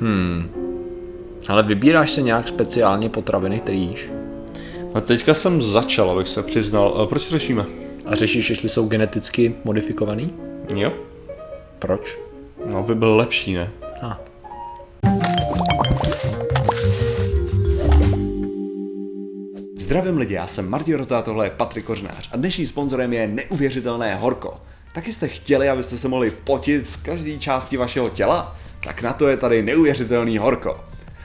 Hmm. Ale vybíráš se nějak speciálně potraviny, který jíš? A teďka jsem začal, abych se přiznal. A proč řešíme? A řešíš, jestli jsou geneticky modifikovaný? Jo? Proč? No, by byl lepší, ne? Ah. Zdravím lidi, já jsem Martin Rota, tohle je Patrik Kořnář a dnešním sponzorem je neuvěřitelné horko. Taky jste chtěli, abyste se mohli potit z každé části vašeho těla? Tak na to je tady neuvěřitelný horko.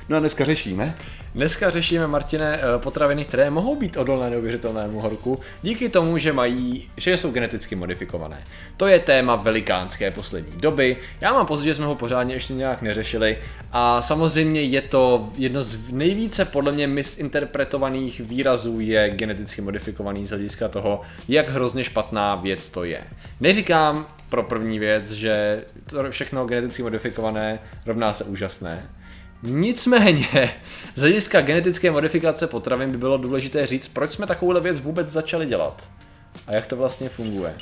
No a dneska řešíme, Dneska řešíme, Martine, eh, potraviny, které mohou být odolné neuvěřitelnému horku, díky tomu, že mají, že jsou geneticky modifikované. To je téma velikánské poslední doby. Já mám pocit, že jsme ho pořádně ještě nějak neřešili a samozřejmě je to jedno z nejvíce podle mě misinterpretovaných výrazů je geneticky modifikovaný z hlediska toho, jak hrozně špatná věc to je. Neříkám pro první věc, že to všechno geneticky modifikované rovná se úžasné. Nicméně, z hlediska genetické modifikace potravin by bylo důležité říct, proč jsme takovouhle věc vůbec začali dělat. A jak to vlastně funguje.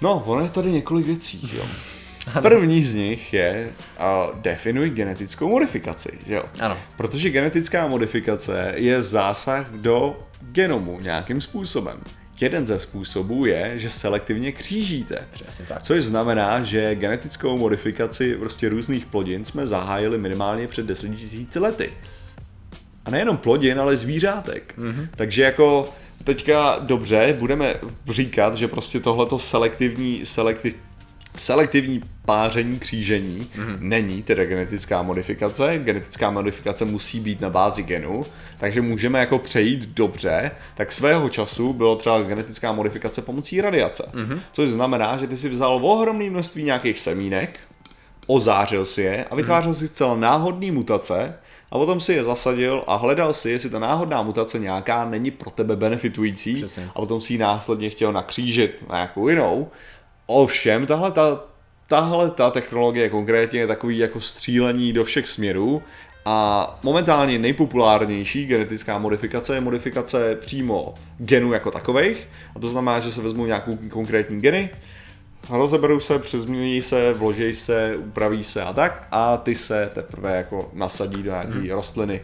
No, ono je tady několik věcí, jo. První z nich je uh, definuj genetickou modifikaci, že jo. Ano. Protože genetická modifikace je zásah do genomu nějakým způsobem. Jeden ze způsobů je, že selektivně křížíte. Přesně tak. Což znamená, že genetickou modifikaci prostě různých plodin jsme zahájili minimálně před 10 000 lety. A nejenom plodin, ale zvířátek. Mm-hmm. Takže jako teďka dobře, budeme říkat, že prostě tohleto selektivní, selektiv, selektivní páření, křížení mm-hmm. není teda genetická modifikace. Genetická modifikace musí být na bázi genu, takže můžeme jako přejít dobře. Tak svého času bylo třeba genetická modifikace pomocí radiace. Mm-hmm. Což znamená, že ty si vzal ohromné množství nějakých semínek, ozářil si je a vytvářel mm-hmm. si zcela náhodný mutace, a potom si je zasadil a hledal si, jestli ta náhodná mutace nějaká není pro tebe benefitující Přesně. a potom si ji následně chtěl nakřížit na nějakou jinou. Ovšem, tahle ta, tahle ta technologie konkrétně je takový jako střílení do všech směrů a momentálně nejpopulárnější genetická modifikace je modifikace přímo genů jako takových. A to znamená, že se vezmou nějakou konkrétní geny, rozeberou se, přezmění se, vloží se, upraví se a tak a ty se teprve jako nasadí do nějaký hmm. rostliny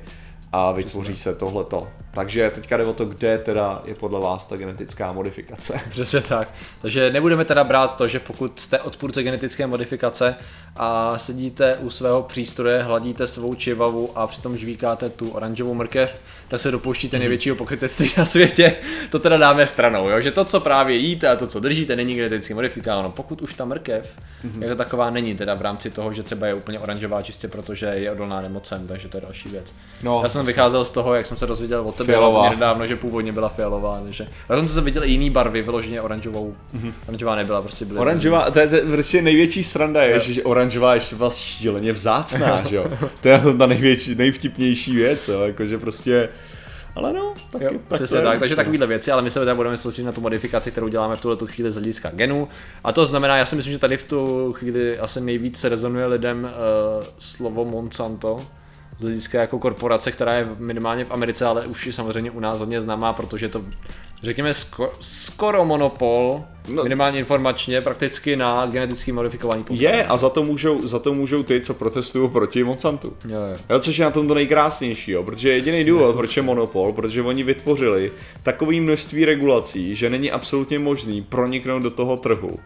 a vytvoří se tohleto. Takže teďka jde o to, kde teda je podle vás ta genetická modifikace. Přesně tak. Takže nebudeme teda brát to, že pokud jste odpůrce genetické modifikace a sedíte u svého přístroje, hladíte svou čivavu a přitom žvíkáte tu oranžovou mrkev, tak se dopouštíte největšího pokrytectví na světě. To teda dáme stranou, jo? že to, co právě jíte a to, co držíte, není geneticky modifikováno. Pokud už ta mrkev mm-hmm. jako taková není, teda v rámci toho, že třeba je úplně oranžová čistě protože je odolná nemocem, takže to je další věc. No, Já jsem vycházel z toho, jak jsem se dozvěděl o tebe Fialová. nedávno, že původně byla fialová, takže. A dokonce jsem viděl i jiný barvy, vyloženě oranžovou. Mm-hmm. Oranžová nebyla, prostě byly. Oranžová, to je, to je prostě největší sranda je, že, že oranžová ještě byla šíleně vzácná, že jo. To je ta největší, nejvtipnější věc, jo, jakože prostě, ale no, tak, Jo, tak přesně to je. tak, takže takovéhle věci, ale my se teda budeme soustředit na tu modifikaci, kterou děláme v tuhle tu chvíli z hlediska genů. A to znamená, já si myslím, že tady v tu chvíli asi nejvíc rezonuje lidem uh, slovo Monsanto, z hlediska jako korporace, která je minimálně v Americe, ale už je samozřejmě u nás hodně známá, protože to, řekněme, sko- skoro monopol, No. minimálně informačně, prakticky na geneticky modifikovaný potraviny. Je a za to, můžou, za to můžou ty, co protestují proti Monsantu. Jo, jo. Jo, což je na tom to nejkrásnější, jo, protože jediný důvod, proč je monopol, protože oni vytvořili takové množství regulací, že není absolutně možný proniknout do toho trhu.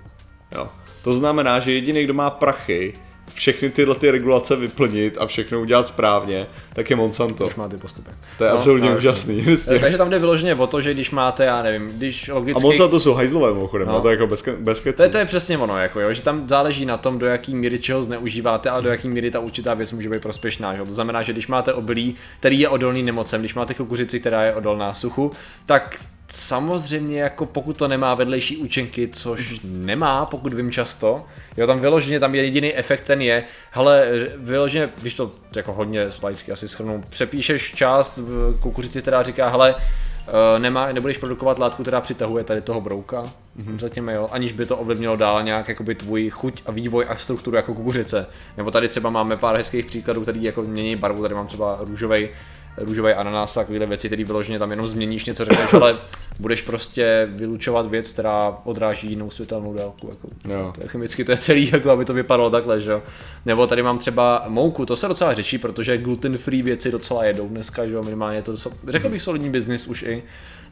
Jo. To znamená, že jediný, kdo má prachy, všechny tyhle ty regulace vyplnit a všechno udělat správně, tak je Monsanto. Už má ty postupy. To je No, absolutně no, úžasný. Prostě. Takže tam jde vyloženě o to, že když máte, já nevím, když A logicky... Monsanto jsou hajzlové mimochodem, no. No. to je jako bez, bez keců. To je, to je přesně ono, jako jo, že tam záleží na tom, do jaký míry čeho zneužíváte a do jaký míry ta určitá věc může být prospěšná. Že? To znamená, že když máte obilí, který je odolný nemocem, když máte kukuřici, která je odolná suchu, tak samozřejmě jako pokud to nemá vedlejší účinky, což nemá, pokud vím často, jo, tam vyloženě, tam je jediný efekt, ten je, hele, vyloženě, když to jako hodně laicky asi schrnu, přepíšeš část v kukuřici, která říká, hele, Uh, nemá, nebudeš produkovat látku, která přitahuje tady toho brouka, mm-hmm. řekněme jo, aniž by to ovlivnilo dál nějak jakoby tvůj chuť a vývoj a strukturu jako kukuřice. Nebo tady třeba máme pár hezkých příkladů, který jako mění barvu, tady mám třeba růžový růžový ananas a takovéhle věci, které vyloženě tam jenom změníš něco, řekneš, ale budeš prostě vylučovat věc, která odráží jinou světelnou délku. Jako, Jo. to je chemicky to je celý, jako aby to vypadalo takhle, že jo. Nebo tady mám třeba mouku, to se docela řeší, protože gluten free věci docela jedou dneska, že jo, minimálně to, so, řekl bych solidní biznis už i.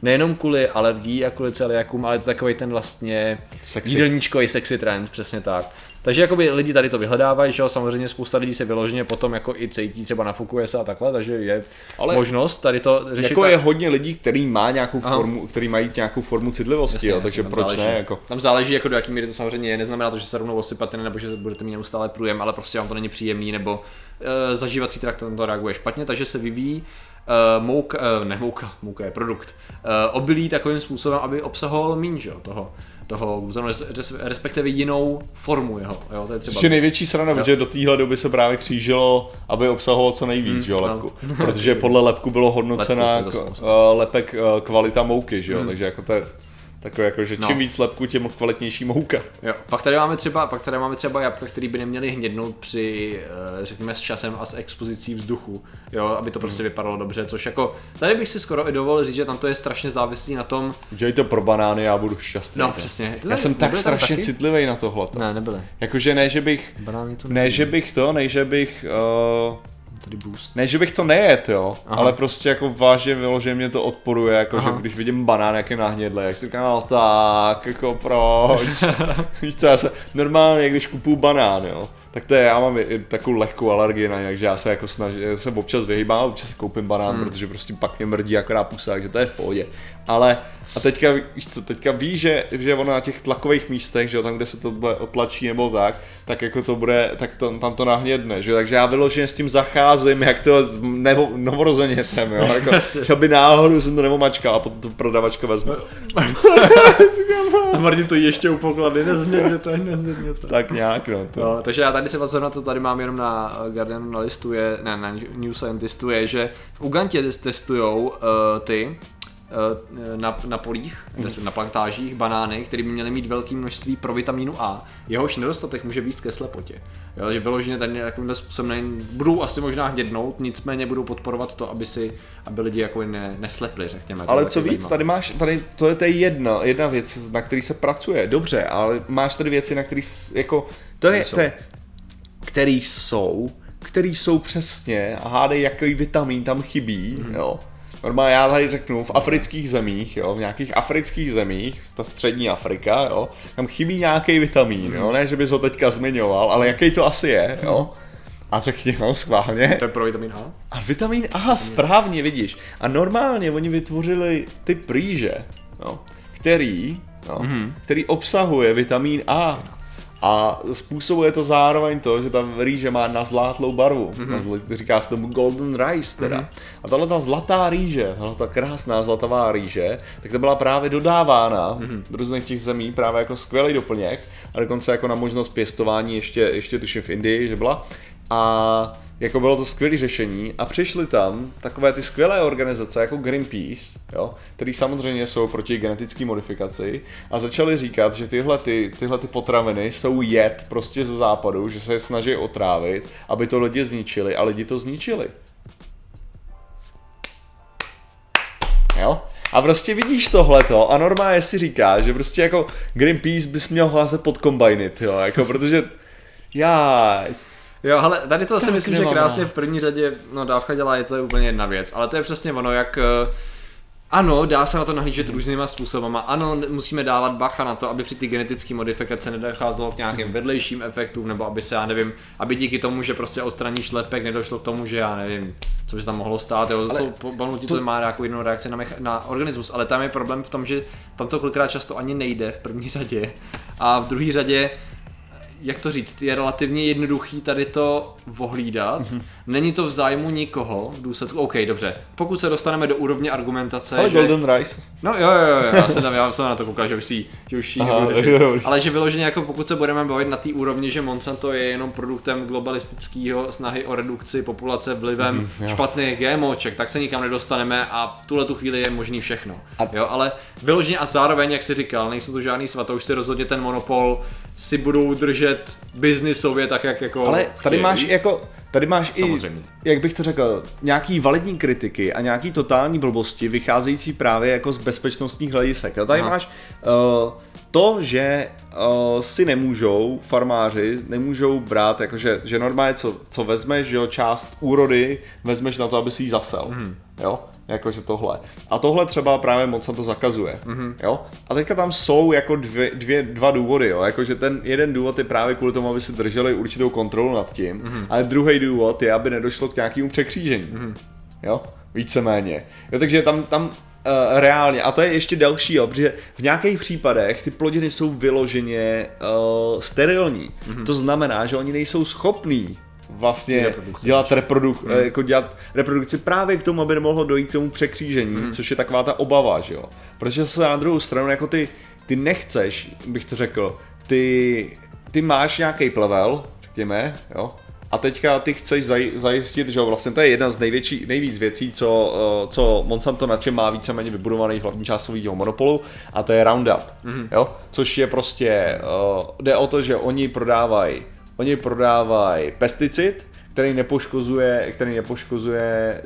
Nejenom kvůli alergií a kvůli celiakům, ale je to takový ten vlastně Sexy. jídelníčkový sexy trend, přesně tak. Takže jakoby lidi tady to vyhledávají, že jo, samozřejmě spousta lidí se vyloženě potom jako i cítí, třeba nafukuje se a takhle, takže je Ale možnost tady to řešit. Jako tak- je hodně lidí, který má nějakou Aha. formu, který mají nějakou formu citlivosti, Jasně, jo, takže proč záleží. ne, jako. Tam záleží, jako do jaký míry to samozřejmě je. Neznamená to, že se rovnou osypete, nebo že budete mít neustále průjem, ale prostě vám to není příjemný, nebo uh, zažívací trakt na to reaguje špatně, takže se vyvíjí uh, mouka, uh, ne mouka, mouka je produkt, uh, obilí takovým způsobem, aby obsahoval míň, že jo, toho, toho res- res- respektive jinou formu jeho, jo, to je třeba. Což je největší srana, protože do téhle doby se právě křížilo, aby obsahovalo co nejvíc, že jo, no. lepku. Protože podle lepku bylo hodnocena Lepku, k- eh, lepek kvalita mouky, že jo, takže jako to je takové jako, že No. čím víc lepku, tím kvalitnější mouka. Jo, pak tady máme třeba, pak tady máme třeba jabka, které by neměly hnědnout při, eh, řekněme, s časem a s expozicí vzduchu, jo, aby to prostě vypadalo dobře, což jako, tady bych si skoro i dovolil říct, že tam to je strašně závislý na tom, Dělej to pro banány, já budu šťastný. no přesně. Já jsem tak strašně taky? citlivý na tohle. Ne, nebyly. Jakože ne, že bych, Banány to ne, že bych to, ne, že bych, uh, Tady boost. ne, že bych to nejet, jo, Aha. ale prostě jako vážně vyloženě mě to odporuje, jako že Aha. když vidím banán, jak je nahnědlý, jak si říkám, no tak, jako proč, víš co, já se, normálně, když kupuju banán, jo, tak to je, já mám takovou lehkou alergii na ně, takže já se jako snažím, já se občas vyhýbám, občas si koupím banán, hmm. protože prostě pak mě mrdí akorát pusa, takže to je v pohodě, ale a teďka, víš co, teďka ví, že, že ono na těch tlakových místech, že jo, tam, kde se to bude otlačí nebo tak, tak jako to bude, tak to, tam to nahnědne, že jo, takže já vyloženě s tím zacházím, jak to nebo, novorozenětem, jo, jako, že aby náhodou jsem to nemomačkal a potom to prodavačka vezme. A Martin to ještě u poklady, nezměňte, nezměňte. Tak nějak, no, to. No, takže já tady třeba zrovna to tady mám jenom na eh, Guardianu na listu je, ne, na New Scientistu je, že v Ugandě testujou uh, ty eh, na, na polích, mm. na plantážích banány, které by měly mít velké množství pro vitamínu A. Jehož nedostatek může být ke slepotě. Jo, že vyloženě tady takovýmhle způsobem budou asi možná hnědnout, nicméně budou podporovat to, aby si, aby lidi jako ne, neslepli, řekněme. Ale co víc, tady máš, tady, to je, to je jedna, jedna věc, na který se pracuje, dobře, ale máš tady věci, na který, jako, to je, to je, který jsou, který jsou přesně, a hádej, jaký vitamin tam chybí, Mhm. mm. jo. Normálně já tady řeknu, v afrických zemích, jo, v nějakých afrických zemích, ta střední Afrika, jo, tam chybí nějaký vitamin, Mhm. jo, ne, že bys ho teďka zmiňoval, ale jaký to asi je, jo. A řekni ho schválně. To je pro vitamin A? A vitamin A, správně vidíš. A normálně oni vytvořili ty rýže, no, který, no, Mhm. mm-hmm. který obsahuje vitamin A. A způsobuje to zároveň to, že ta rýže má nazlátlou barvu. Mhm. Mm-hmm. Říká se tomu golden rice teda. Mm-hmm. A tahle ta zlatá rýže, tahle ta krásná zlatavá rýže, tak to byla právě dodávána Mhm. mm-hmm. do různých těch zemí právě jako skvělý doplněk. A dokonce jako na možnost pěstování ještě, ještě tuším v Indii, že byla. A jako bylo to skvělé řešení a přišly tam takové ty skvělé organizace jako Greenpeace, jo, který samozřejmě jsou proti genetické modifikaci a začali říkat, že tyhle, ty, tyhle ty potraviny jsou jed prostě ze západu, že se je snaží otrávit, aby to lidi zničili a lidi to zničili. Jo? A prostě vidíš tohleto a normálně si říká, že prostě jako Greenpeace bys měl házet pod kombajnit, jo, jako protože já, Jo, ale tady to si myslím, že krásně v první řadě, no dávka dělá, je to je úplně jedna věc, ale to je přesně ono, jak eh, ano, dá se na to nahlížet různýma způsobama. Ano, musíme dávat bacha na to, aby při ty genetické modifikace nedocházelo k nějakým vedlejším efektům, nebo aby se, já nevím, aby díky tomu, že prostě odstraníš lepek, nedošlo k tomu, že já nevím, co by se tam mohlo stát. Jo, ale jsou, to, to má nějakou jinou reakci na, mecha- na organismus, ale tam je problém v tom, že tam to kolikrát často ani nejde v první řadě. A v druhé řadě jak to říct, je relativně jednoduchý tady to vohlídat. Mhm. Není to v zájmu nikoho v důsledku. OK, dobře. Pokud se dostaneme do úrovně argumentace, ale že... Golden Rice. No jo, jo, jo, já jsem, tam, já jsem na to koukal, že už si, že už si Aha, řešit. Ale že vyloženě jako pokud se budeme bavit na té úrovni, že Monsanto je jenom produktem globalistického snahy o redukci populace vlivem Mhm, jo. špatných GMOček, tak se nikam nedostaneme a v tuhle tu chvíli je možný všechno. A- Jo, ale vyloženě a zároveň, jak si říkal, nejsou to žádný svatoušci, rozhodně ten monopol si budou držet držet biznisově tak, jak jako Ale tady chtějí. máš jako, tady máš Samozřejmě. i, jak bych to řekl, nějaký validní kritiky a nějaký totální blbosti vycházející právě jako z bezpečnostních hledisek. Jo? Tady Aha. máš uh, to, že uh, si nemůžou farmáři, nemůžou brát, jakože, že normálně co, co vezmeš, že jo, část úrody vezmeš na to, aby si ji zasel. Mhm. Jo? Jakože tohle. A tohle třeba právě moc to zakazuje. Mhm. Jo? A teďka tam jsou jako dvě, dvě, dva důvody. Jo? Jakože ten jeden důvod je právě kvůli tomu, aby si drželi určitou kontrolu nad tím. Mhm. Ale druhý důvod je, aby nedošlo k nějakému překřížení. Jo? Víceméně. Jo, takže tam, tam Uh, reálně, a to je ještě další, jo, protože v nějakých případech ty plodiny jsou vyloženě uh, sterilní. To znamená, že oni nejsou schopní vlastně Reprodukci dělat, reproduk, mm. jako dělat reprodukci právě k tomu, aby nemohlo dojít k tomu překřížení, mm. což je taková ta obava, že jo. Protože se na druhou stranu, jako ty, ty nechceš, bych to řekl, ty, ty máš nějaký plevel, řekněme, jo, a teďka ty chceš zaj, zajistit, že jo, vlastně to je jedna z největší, nejvíc věcí, co, eh, co Monsanto na čem má víceméně vybudovaný hlavní část svého monopolu, a to je Roundup, mm-hmm. jo, což je prostě, uh, jde o to, že oni prodávají, oni prodávají pesticid, který nepoškozuje, který nepoškozuje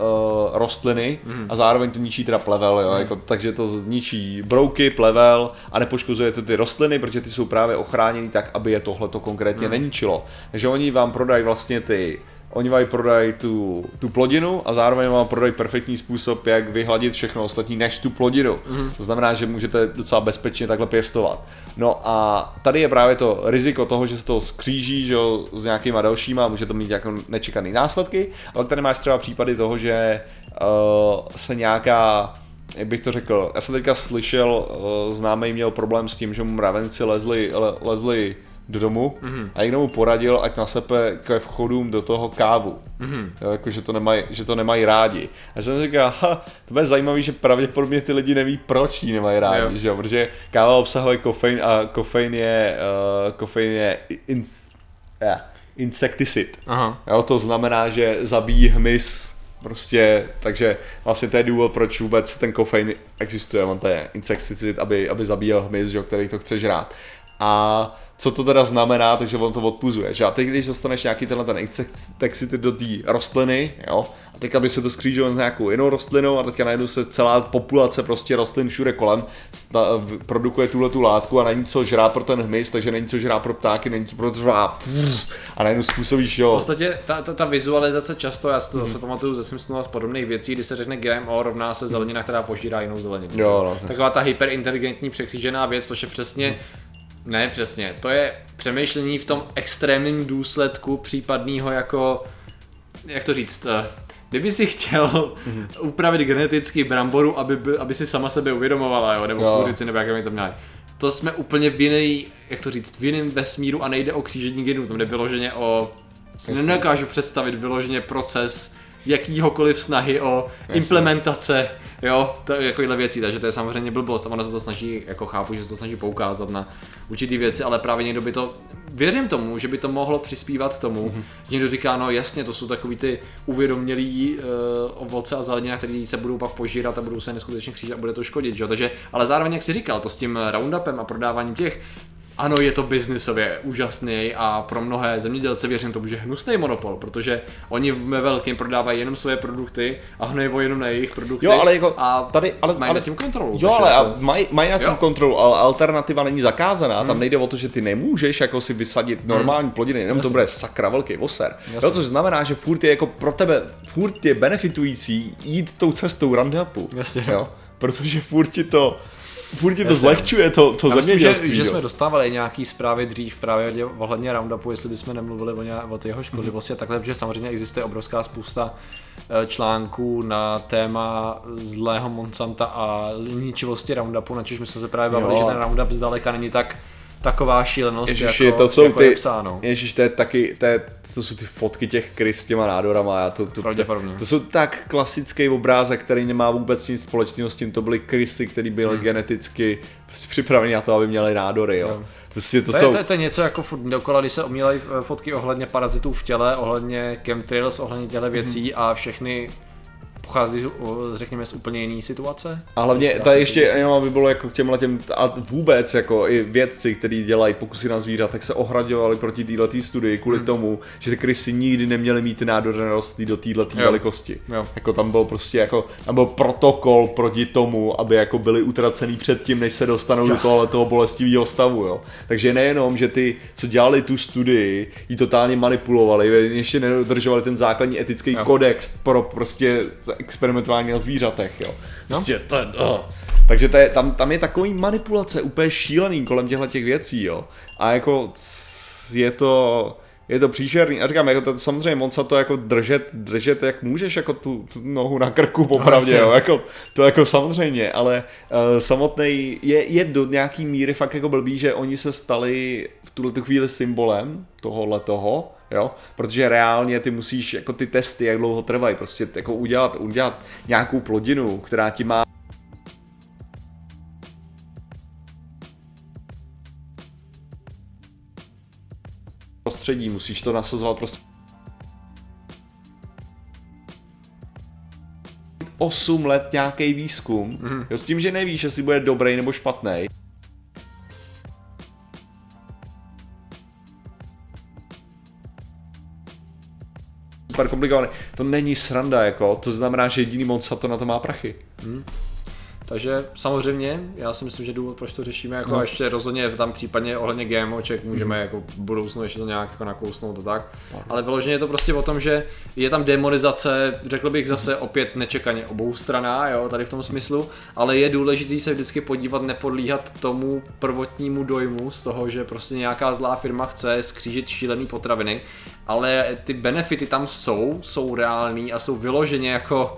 uh, rostliny mm. a zároveň to ničí teda plevel, jo, mm. jako, takže to zničí brouky, plevel a nepoškozuje to ty rostliny, protože ty jsou právě ochráněny tak, aby je tohle to konkrétně mm. neničilo. Takže oni vám prodají vlastně ty Oni vám prodají tu, tu plodinu a zároveň vám prodají perfektní způsob, jak vyhladit všechno ostatní než tu plodinu. Mm. To znamená, že můžete docela bezpečně takhle pěstovat. No a tady je právě to riziko toho, že se to skříží že jo, s nějakýma dalšíma, může to mít jako nečekaný následky, ale tady máš třeba případy toho, že uh, se nějaká jak bych to řekl, já jsem teďka slyšel, uh, známý měl problém s tím, že mu mravenci lezli, le, lezli do domu mm-hmm. a někdo mu poradil, ať nasepe ke vchodům do toho kávu. Mm-hmm. Jo, jako, že to, nemají, že to nemají rádi. A jsem říkal, ha, to bude zajímavé, že pravděpodobně ty lidi neví, proč ji nemají rádi, jo. že jo? protože káva obsahuje kofein a kofein je, uh, kofein je in, yeah, insekticid. Aha. Jo, to znamená, že zabíjí hmyz Prostě, takže vlastně to je důvod, proč vůbec ten kofein existuje, on to je insekticid, aby, aby zabíjel hmyz, že, který to chce žrát. A co to teda znamená, takže on to odpuzuje. Že? A teď, když dostaneš nějaký tenhle ten insekticid do té rostliny, jo, a teď aby se to skřížilo s nějakou jinou rostlinou a teďka najednou se celá populace prostě rostlin všude kolem sta- v- produkuje tuhle tu látku a není co žrá pro ten hmyz, takže není co žrá pro ptáky, není co pro dřeva. A najednou způsobíš, V jo. podstatě ta, ta, ta vizualizace často, já si to zase pamatuju ze Simpsonů a z podobných věcí, kdy se řekne GMO rovná se zelenina, která požírá jinou zeleninu. Jo, no. Taková ta hyperinteligentní překřížená věc, což je přesně, ne přesně, to je přemýšlení v tom extrémním důsledku případného jako, jak to říct, eh, Kdyby si chtěl upravit geneticky bramboru, aby, by, aby si sama sebe uvědomovala, jo, nebo Jo. kuřici, nebo jak my to měli. To jsme úplně v jiný, jak to říct, v jiném vesmíru a nejde o křížení genů, tam jde vyloženě o, si nedokážu představit vyloženě proces jakýhokoliv snahy o implementace, jo, to, takovýhle věcí, takže to je samozřejmě blbost a ona se to snaží, jako chápu, že se to snaží poukázat na určitý věci, ale právě někdo by to, věřím tomu, že by to mohlo přispívat k tomu, mm-hmm. že někdo říká, no jasně, to jsou takový ty uvědomělý uh, ovoce a zelenina, které se budou pak požírat a budou se neskutečně křížit a bude to škodit, že jo, takže, ale zároveň, jak jsi říkal, to s tím roundupem a prodáváním těch, ano, je to biznisově úžasný a pro mnohé zemědělce věřím tomu, že hnusný monopol, protože oni ve velkým prodávají jenom svoje produkty a hnojivo jenom na jejich produkty Jo, ale jako a tady, ale, mají ale, nad tím kontrolu. Jo, ale jako- mají, na tím Jo. kontrolu, ale alternativa není zakázaná. Tam nejde o to, že ty nemůžeš jako si vysadit normální plodiny, jenom to Jasně. bude sakra velký voser. Jasně. Jo, což znamená, že furt je jako pro tebe, furt je benefitující jít tou cestou Roundupu. Jasně. Jo, protože furt ti to, furt ti to Jasně. zlehčuje to, to Já myslím, že, zemědělství. že jsme dostávali nějaký zprávy dřív právě ohledně Roundupu, jestli bychom nemluvili o, ně, o jeho škodlivosti a takhle, protože samozřejmě existuje obrovská spousta eh, článků na téma zlého Monsanta a ničivosti Roundupu, na čež my jsme se právě bavili, Jo. že ten Roundup zdaleka není tak taková šílenost, Ježiš, jako, to jsou jako ty, je psáno. Ježiš, to je taky, to, je, to jsou ty fotky těch krys s těma nádorama, já to, to, to, to, jsou tak klasický obrázek, který nemá vůbec nic společného s tím, to byly krysy, které byly Hmm. geneticky prostě připraveny na to, aby měly nádory, jo. Prostě to, To, jsou, je, to, je, to je něco jako furt dokola, když se omílají eh, fotky ohledně parazitů v těle, ohledně chemtrails, ohledně těle věcí a všechny pochází, řekněme, z úplně jiné situace. A hlavně tady se ještě jenom aby bylo jako k těmhle těm, a vůbec jako i vědci, kteří dělají pokusy na zvířat, tak se ohraďovali proti této studii kvůli Hmm. tomu, že ty krysy nikdy neměly mít ty nádorné rostlí do této Jo. velikosti. Jo. Jako tam byl prostě jako, tam byl protokol proti tomu, aby jako byli utracený před tím, než se dostanou do tohohle toho bolestivého stavu, jo. Takže nejenom, že ty, co dělali tu studii, ji totálně manipulovali, ještě nedodržovali ten základní etický Jo. kodex pro prostě experimentování na zvířatech, jo. Prostě to je, oh. Takže to je, tam, tam je takový manipulace úplně šílený kolem těchto těch věcí, jo. A jako je to, je to příšerný. A říkám, jako to, samozřejmě moc to jako držet, držet jak můžeš jako tu, tu nohu na krku popravdě, jasně. jo. Jako, to jako samozřejmě, ale uh, samotný je, je do nějaký míry fakt jako blbý, že oni se stali v tuhle tu chvíli symbolem tohohle toho, jo, protože reálně ty musíš jako ty testy, jak dlouho trvají, prostě jako udělat, udělat nějakou plodinu, která ti má prostředí, musíš to nasazovat prostě 8 let nějaký výzkum, mm. jo, s tím, že nevíš, jestli bude dobrý nebo špatný. Super komplikovaný. To není sranda, jako, to znamená, že jediný Monsanto na to má prachy. Takže samozřejmě, já si myslím, že důvod, proč to řešíme, jako No. ještě rozhodně tam případně ohledně GMOček můžeme jako v budoucnu ještě to nějak jako nakousnout a tak. Ale vyloženě je to prostě o tom, že je tam demonizace, řekl bych zase opět nečekaně obou straná, jo, tady v tom smyslu, ale je důležité se vždycky podívat, nepodlíhat tomu prvotnímu dojmu z toho, že prostě nějaká zlá firma chce skřížit šílený potraviny, ale ty benefity tam jsou, jsou reální a jsou vyloženě jako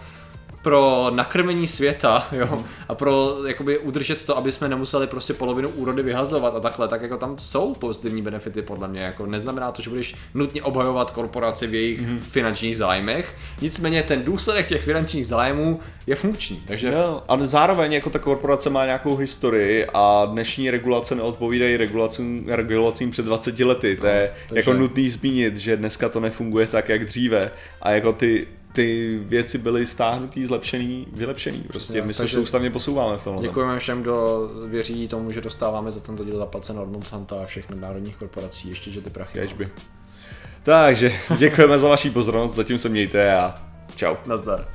pro nakrmení světa, jo, a pro jakoby udržet to, aby jsme nemuseli prostě polovinu úrody vyhazovat a takhle, tak jako tam jsou pozitivní benefity podle mě, jako neznamená to, že budeš nutně obhajovat korporaci v jejich mm. finančních zájmech, nicméně ten důsledek těch finančních zájmů je funkční, takže Jo, ale zároveň jako ta korporace má nějakou historii a dnešní regulace neodpovídají regulacím, regulacím před 20 lety. To je takže- jako nutný zmínit, že dneska to nefunguje tak, jak dříve a jako ty ty věci byly stáhnutý, zlepšený, vylepšený. Prostě Jo, my se soustavně posouváme v tomhle. děkujeme všem, kdo věří tomu, že dostáváme za tento díl zaplaceno od Monsanta a všech nadnárodních korporací, ještě že ty prachy. Kežby. Takže děkujeme za vaši pozornost, zatím se mějte a čau. Nazdar.